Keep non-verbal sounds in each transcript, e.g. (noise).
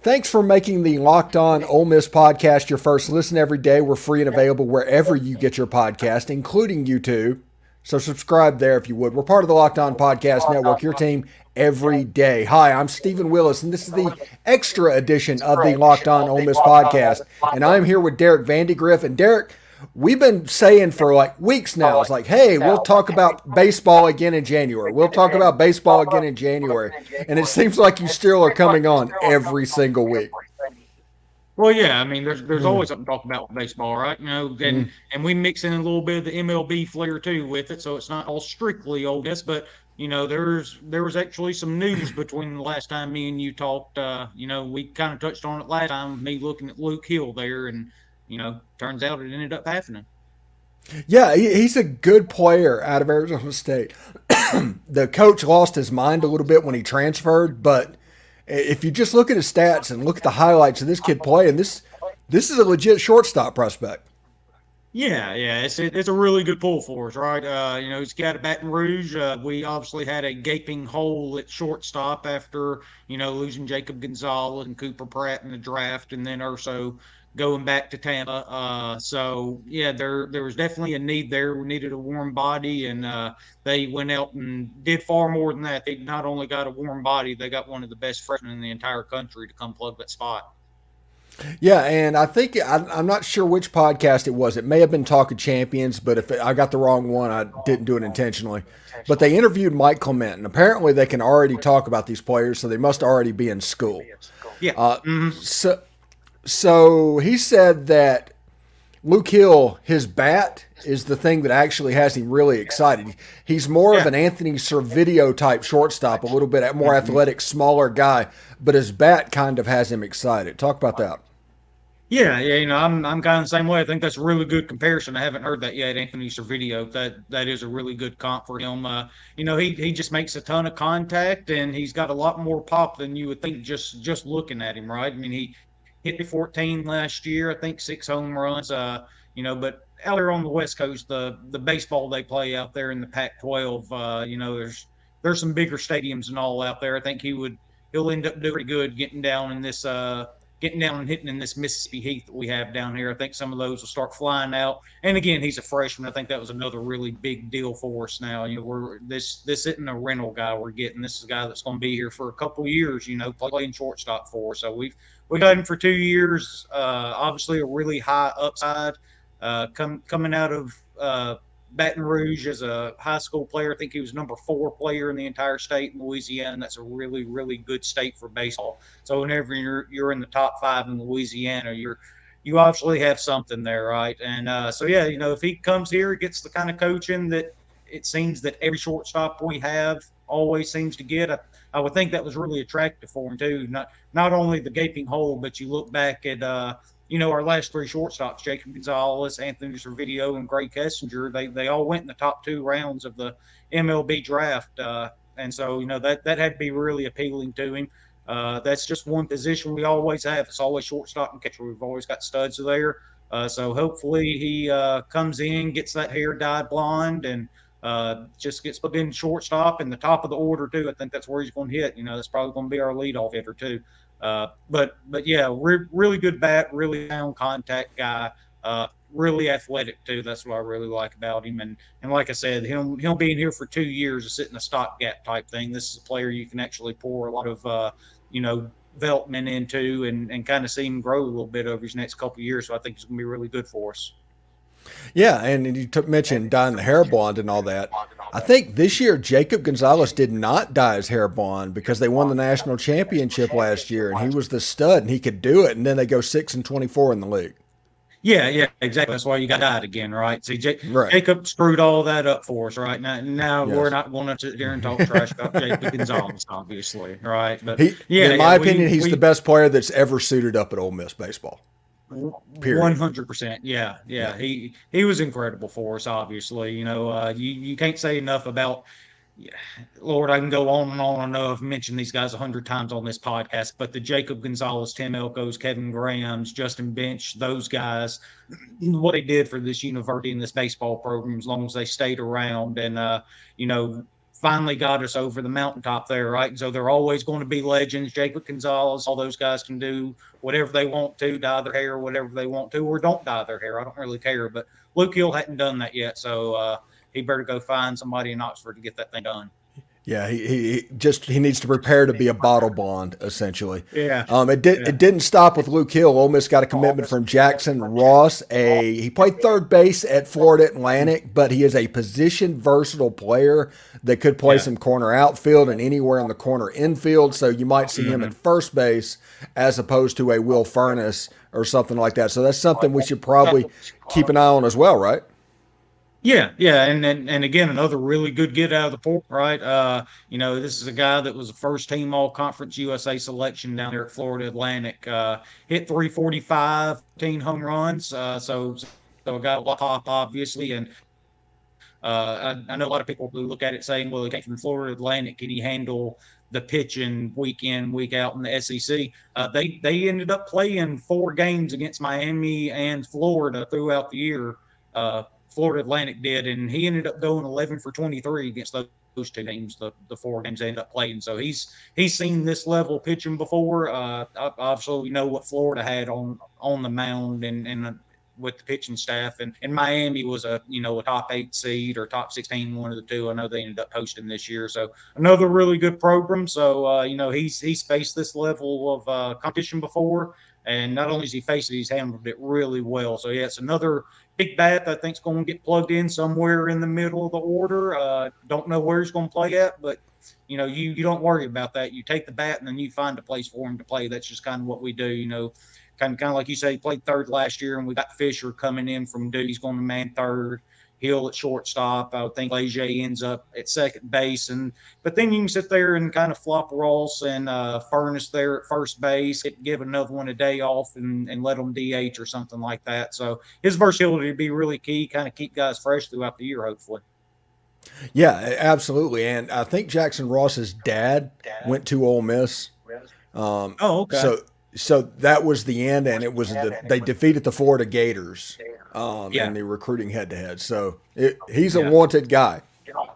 Thanks for making the Locked On Ole Miss podcast your first listen every day. We're free and available wherever you get your podcast, including YouTube. So subscribe there if you would. We're part of the Locked On Podcast Network, your team every day. Hi, I'm Steven Willis, and this is the extra edition of the Locked On Ole Miss podcast. And I'm here with Derek Vandygriff. And Derek, we've been saying for like weeks now, it's like, hey, we'll talk about baseball again in January. We'll talk about baseball again in January. And it seems like you still are coming on every single week. Well, yeah, I mean, there's there's mm. always something to talk about with baseball, right? You know, and mm. and we mix in a little bit of the MLB flair too with it, so it's not all strictly Ole Miss, but you know, there's there was actually some news between the last time me and you talked. Uh, you know, we kind of touched on it last time. Me looking at Luke Hill there, and you know, turns out it ended up happening. Yeah, he's a good player out of Arizona State. (clears throat) the coach lost his mind a little bit when he transferred, but if you just look at his stats and look at the highlights of this kid playing, this this is a legit shortstop prospect. Yeah, yeah, it's it's a really good pull for us, right? Uh, you know, he's got a Baton Rouge. Uh, we obviously had a gaping hole at shortstop after you know losing Jacob Gonzalez and Cooper Pratt in the draft, and then also going back to Tampa. Uh, so yeah, there there was definitely a need there. We needed a warm body, and uh, they went out and did far more than that. They not only got a warm body, they got one of the best freshmen in the entire country to come plug that spot. Yeah, and I think I, am not sure which podcast it was. It may have been Talk of Champions, but if I got the wrong one, I didn't do it intentionally. But they interviewed Mike Clement, and apparently they can already talk about these players, so they must already be in school. Yeah. Uh, mm-hmm. So so he said that Luke Hill, his bat is the thing that actually has him really excited. He's more yeah. of an Anthony Servideo type shortstop, a little bit more mm-hmm. athletic, smaller guy, but his bat kind of has him excited. Talk about that. Yeah, yeah, you know, I'm I'm kind of the same way. I think that's a really good comparison. I haven't heard that yet, Anthony Servideo. That that is a really good comp for him. Uh, you know, he he just makes a ton of contact and he's got a lot more pop than you would think just just looking at him, right? I mean, he hit 14 last year. I think six home runs. Uh, you know, but out there on the West Coast, the the baseball they play out there in the Pac-12, uh, you know, there's there's some bigger stadiums and all out there. I think he would he'll end up doing pretty good getting down in this uh getting down and hitting in this Mississippi Heat that we have down here. I think some of those will start flying out. And again, he's a freshman. I think that was another really big deal for us now. You know, we're this this isn't a rental guy we're getting. This is a guy that's going to be here for a couple years. You know, playing shortstop for. So we've we got him for two years. Uh, obviously, a really high upside. Uh, come coming out of uh, Baton Rouge as a high school player. I think he was number four player in the entire state in Louisiana. That's a really, really good state for baseball. So whenever you're you're in the top five in Louisiana, you're you obviously have something there, right? And uh, so yeah, you know, if he comes here, gets the kind of coaching that it seems that every shortstop we have always seems to get. I, I would think that was really attractive for him too. Not not only the gaping hole, but you look back at uh, you know, our last three shortstops, Jacob Gonzalez, Anthony Servideo, and Grae Kessinger, they, they all went in the top two rounds of the MLB draft. Uh, and so, you know, that, that had to be really appealing to him. Uh, that's just one position we always have. It's always shortstop and catcher. We've always got studs there. Uh, so hopefully he uh, comes in, gets that hair dyed blonde, and uh, just gets put in shortstop in the top of the order too. I think that's where he's going to hit. You know, that's probably going to be our leadoff hitter too. Uh, but but yeah, re- really good bat, really sound contact guy, uh, really athletic too. That's what I really like about him. And and like I said, him him being here for two years is sitting a stopgap type thing. This is a player you can actually pour a lot of uh, you know development into and, and kind of see him grow a little bit over his next couple years. So I think he's going to be really good for us. Yeah, and you t- mentioned dyeing the hair blonde and all that. I think this year Jacob Gonzalez did not dye his hair blonde because they won the national championship last year, and he was the stud and he could do it. And then they go six and twenty four in the league. Yeah, yeah, exactly. That's why you got dyed again, right? See, J- right. Jacob screwed all that up for us, right? Now, now yes. we're not going to sit here and talk trash about Jacob Gonzalez, obviously, right? But he, yeah, in my yeah, opinion, we, he's we, the best player that's ever suited up at Ole Miss baseball. One hundred percent. Yeah, yeah. He he was incredible for us. Obviously, you know, uh, you you can't say enough about. Lord, I can go on and on. I know I've mentioned these guys a hundred times on this podcast, but the Jacob Gonzalez, Tim Elkos, Kevin Grahams, Justin Bench, those guys, what they did for this university and this baseball program, as long as they stayed around, and uh, you know, finally got us over the mountaintop there, right? And so they're always going to be legends. Jacob Gonzalez, all those guys can do whatever they want to, dye their hair, whatever they want to, or don't dye their hair. I don't really care. But Luke Hill hadn't done that yet, so uh, he better go find somebody in Oxford to get that thing done. Yeah, he, he just he needs to prepare to be a bottle bond essentially. Yeah. Um, it did Yeah. it didn't stop with Luke Hill. Ole Miss got a commitment from Jackson Ross. A he played third base at Florida Atlantic, but he is a position versatile player that could play Yeah. some corner outfield and anywhere in the corner infield. So you might see him at first base as opposed to a Will Furniss or something like that. So that's something we should probably keep an eye on as well, right? Yeah, yeah, and, and and again, another really good get out of the port, right? Uh, you know, this is a guy that was a first team All Conference USA selection down there at Florida Atlantic. Uh, hit 345, 15 home runs. Uh, so so a lot pop, obviously, and uh, I, I know a lot of people who look at it saying, well, he came from Florida Atlantic. Can he handle the pitching week in, week out in the SEC? Uh, they they ended up playing four games against Miami and Florida throughout the year. Uh, Florida Atlantic did, and he ended up going 11 for 23 against those, those two teams. The, the four games they ended up playing. So he's he's seen this level pitching before. Uh, ob- obviously, we know what Florida had on on the mound and and with the pitching staff, and and Miami was a you know a top eight seed or top 16, one of the two. I know they ended up hosting this year. So another really good program. So uh, you know he's he's faced this level of uh, competition before. And not only has he faced it, he's handled it really well. So yeah, it's another big bat I think, think's going to get plugged in somewhere in the middle of the order. Uh, don't know where he's going to play at, but you know, you you don't worry about that. You take the bat and then you find a place for him to play. That's just kind of what we do. You know, kind of kind of like you say, he played third last year, and we got Fischer coming in from Duke. He's going to man third. Hill at shortstop. I would think Leger ends up at second base, and but then you can sit there and kind of flop Ross and uh, Furniss there at first base, hit, give another one a day off, and, and let them DH or something like that. So his versatility would be really key. Kind of keep guys fresh throughout the year, hopefully. Yeah, absolutely. And I think Jackson Ross's dad went to Ole Miss. Um, Oh, okay. So so that was the end, and it was the, they defeated the Florida Gators um, Yeah. in the recruiting head to head. So it, he's a wanted guy.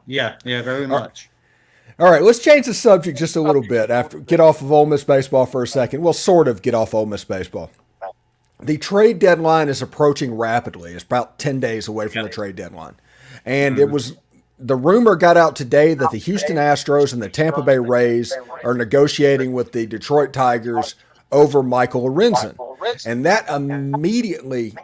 yeah, yeah, very much. All right, let's change the subject just a little bit. After get off of Ole Miss baseball for a second. Well, sort of get off Ole Miss baseball. The trade deadline is approaching rapidly. It's about ten days away from the trade deadline, and it was the rumor got out today that the Houston Astros and the Tampa Bay Rays are negotiating with the Detroit Tigers over Michael Lorenzen, and that immediately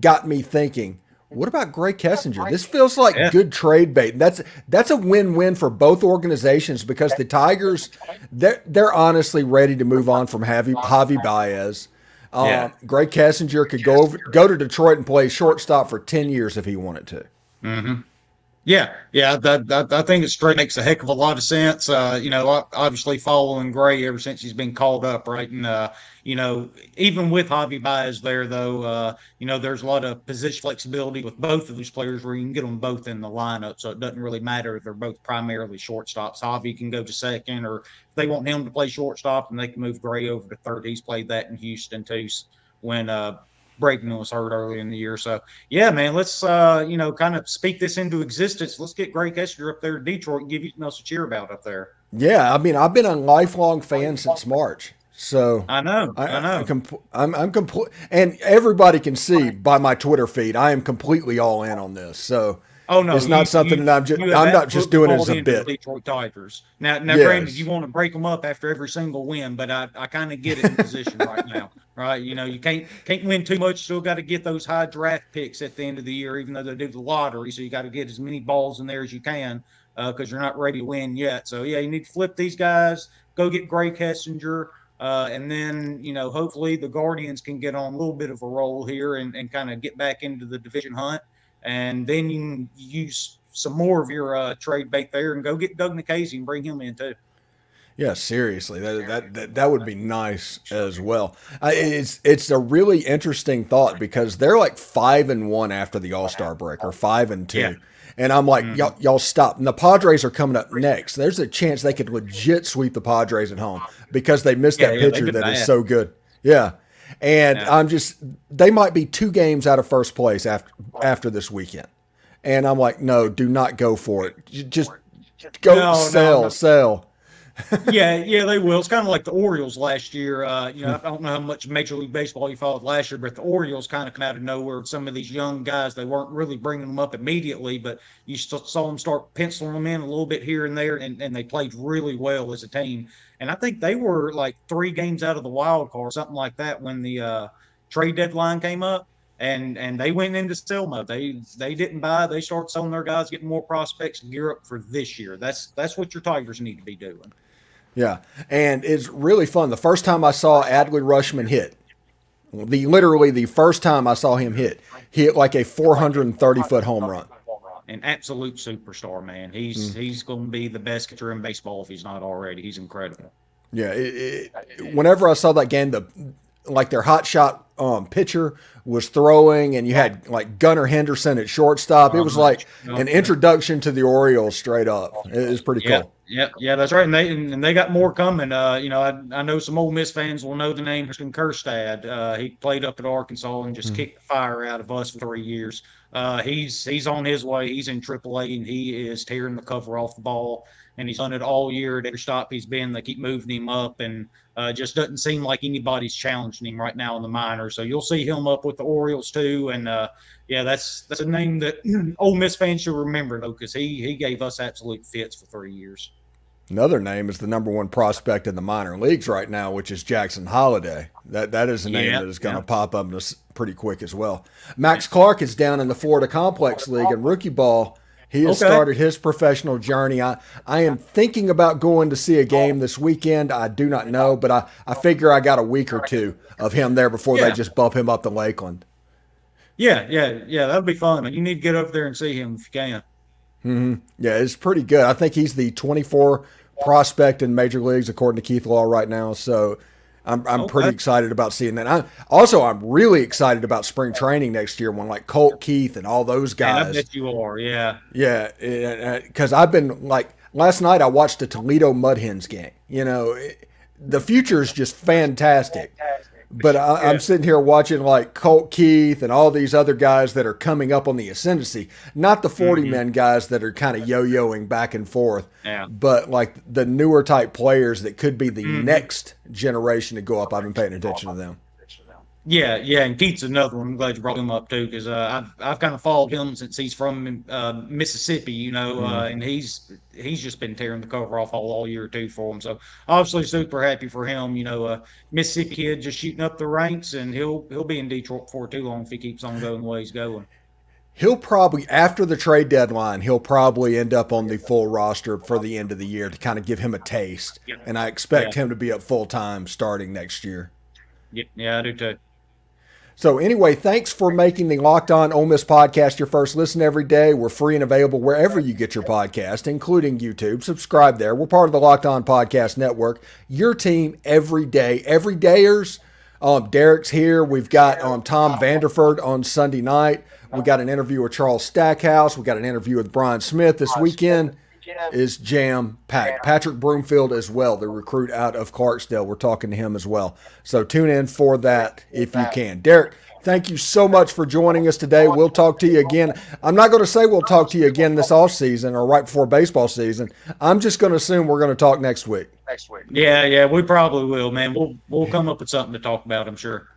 got me thinking. What about Grae Kessinger? This feels like Yeah. good trade bait. And that's that's a win-win for both organizations because the Tigers they're they're honestly ready to move on from Javy, Javy Baez. Um, Yeah. Grae Kessinger could go over, go to Detroit and play shortstop for ten years if he wanted to. hmm Yeah, yeah, that, that I think it straight makes a heck of a lot of sense. Uh, you know, obviously following Grae ever since he's been called up, right? And uh, you know, even with Javy Baez there, though, uh, you know, there's a lot of position flexibility with both of these players where you can get them both in the lineup, so it doesn't really matter if they're both primarily shortstops. Javy can go to second, or if they want him to play shortstop, and they can move Grae over to third. He's played that in Houston too when uh, Bregman was hurt early in the year. So yeah, man, let's uh, you know, kind of speak this into existence. Let's get Greg Kessinger up there to Detroit and give you something else to cheer about up there. Yeah, I mean I've been a lifelong fan since March, so I know, I, I, know. I comp- I'm I'm complete, and everybody can see by my Twitter feed I am completely all in on this. So oh no, it's not something that I'm just I'm not just doing it as a bit. Detroit Tigers. Now, now, Yes. granted, you want to break them up after every single win, but I, I kind of get it in position right now, (laughs) right? You know, you can't can't win too much. Still got to get those high draft picks at the end of the year, even though they do the lottery. So you got to get as many balls in there as you can because you're not ready to win yet. So yeah, you need to flip these guys. Go get Grae Kessinger. Uh, and then, you know, hopefully the Guardians can get on a little bit of a roll here and, and kind of get back into the division hunt. And then you can use some more of your uh, trade bait there and go get Doug Nikhazy and bring him in too. Yeah, seriously, that that that, that would be nice as well. I, it's it's a really interesting thought because they're like five and one after the All Star break, or five and two. Yeah. And I'm like, Mhm. y'all, y'all stop. And the Padres are coming up next. There's a chance they could legit sweep the Padres at home because they missed Yeah, that yeah, pitcher been that is bad. so good. Yeah. And Yeah. I'm just, they might be two games out of first place after after this weekend. And I'm like, no, do not go for it. Just Go no, sell, no, sell (laughs) yeah, yeah, they will. It's kind of like the Orioles last year. Uh, you know, I don't know how much Major League Baseball you followed last year, but the Orioles kind of come out of nowhere. Some of these young guys, they weren't really bringing them up immediately, but you saw them start penciling them in a little bit here and there, and, and they played really well as a team. And I think they were like three games out of the wild card, something like that, when the uh, trade deadline came up and and they went into sell mode. They they didn't buy. They started selling their guys, getting more prospects, gear up for this year. That's that's what your Tigers need to be doing. Yeah, and it's really fun. The first time I saw Adley Rutschman hit, the literally the first time I saw him hit, he hit like a 430 foot home run. An absolute superstar, man. He's mm. he's going to be the best catcher in baseball if he's not already. He's incredible. Yeah, it, it, whenever I saw that game, the like their hot shot um, pitcher was throwing, and you had like Gunnar Henderson at shortstop. It was like an introduction to the Orioles straight up. It was pretty yeah, cool. Yeah, yeah, that's right. And they and they got more coming. Uh, you know, I, I know some old Miss fans will know the name Christian Kjerstad. Uh, he played up at Arkansas and just mm-hmm. kicked the fire out of us for three years. Uh, he's he's on his way. He's in AAA and he is tearing the cover off the ball and he's done it all year at every stop he's been. They keep moving him up, and uh, just doesn't seem like anybody's challenging him right now in the minors. So you'll see him up with the Orioles too, and uh, yeah, that's that's a name that (clears throat) Ole Miss fans should remember though, because he he gave us absolute fits for three years. Another name is the number one prospect in the minor leagues right now, which is Jackson Holliday. That that is a name yeah, that is going to yeah. pop up pretty quick as well. Max Clark is down in the Florida Complex League in rookie ball he has okay. started his professional journey. I, I am thinking about going to see a game this weekend. I do not know, but I, I figure I got a week or two of him there before yeah. they just bump him up to Lakeland. Yeah, yeah, yeah. That'd be fun. You need to get up there and see him if you can. Mm-hmm. Yeah, it's pretty good. I think he's the 24 prospect in major leagues according to Keith Law right now. So I'm, I'm okay. pretty excited about seeing that. I, also, I'm really excited about spring oh. training next year when like Colt Keith and all those guys. Man, I bet you are, yeah. Yeah, because uh, I've been like last night I watched the Toledo Mud Hens game. You know, the future is just fantastic. But I, am sitting here watching like Colt Keith and all these other guys that are coming up on the ascendancy, not the 40 mm-hmm. men guys that are kind of yo yoing back and forth, yeah. but like the newer type players that could be the mm-hmm. next generation to go up. I've been paying attention to them. Yeah, yeah, and Keith's another one. I'm glad you brought him up too, because uh, I've I've kind of followed him since he's from uh, Mississippi, you know, mm-hmm. uh, and he's he's just been tearing the cover off all, all year too for him. So obviously super happy for him. You know, uh, Mississippi kid just shooting up the ranks, and he'll he'll be in Detroit before too long if he keeps on going the way he's going. He'll probably after the trade deadline, he'll probably end up on the full roster for the end of the year to kind of give him a taste, yeah. and I expect yeah. him to be up full time starting next year. Yeah, yeah, I do too. So anyway, thanks for making the Locked On Ole Miss podcast your first listen every day. We're free and available wherever you get your podcast, including YouTube. Subscribe there. We're part of the Locked On Podcast Network. Your team every day, every dayers. Um, Derek's here. We've got um, Tom Vanderford on Sunday night. We got an interview with Charles Stackhouse. We got an interview with Brian Smith this weekend is jam packed. Patrick Broomfield as well, the recruit out of Clarksdale. We're talking to him as well. So tune in for that if you can. Derek, thank you so much for joining us today. We'll talk to you again. I'm not going to say we'll talk to you again this off season or right before baseball season. I'm just going to assume we're going to talk next week. Next week. Yeah, yeah, we probably will, man. We'll we'll come up with something to talk about. I'm sure.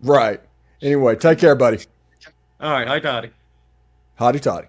Right. Anyway, take care, buddy. All right. Hi, Toddy. Hotty toddy.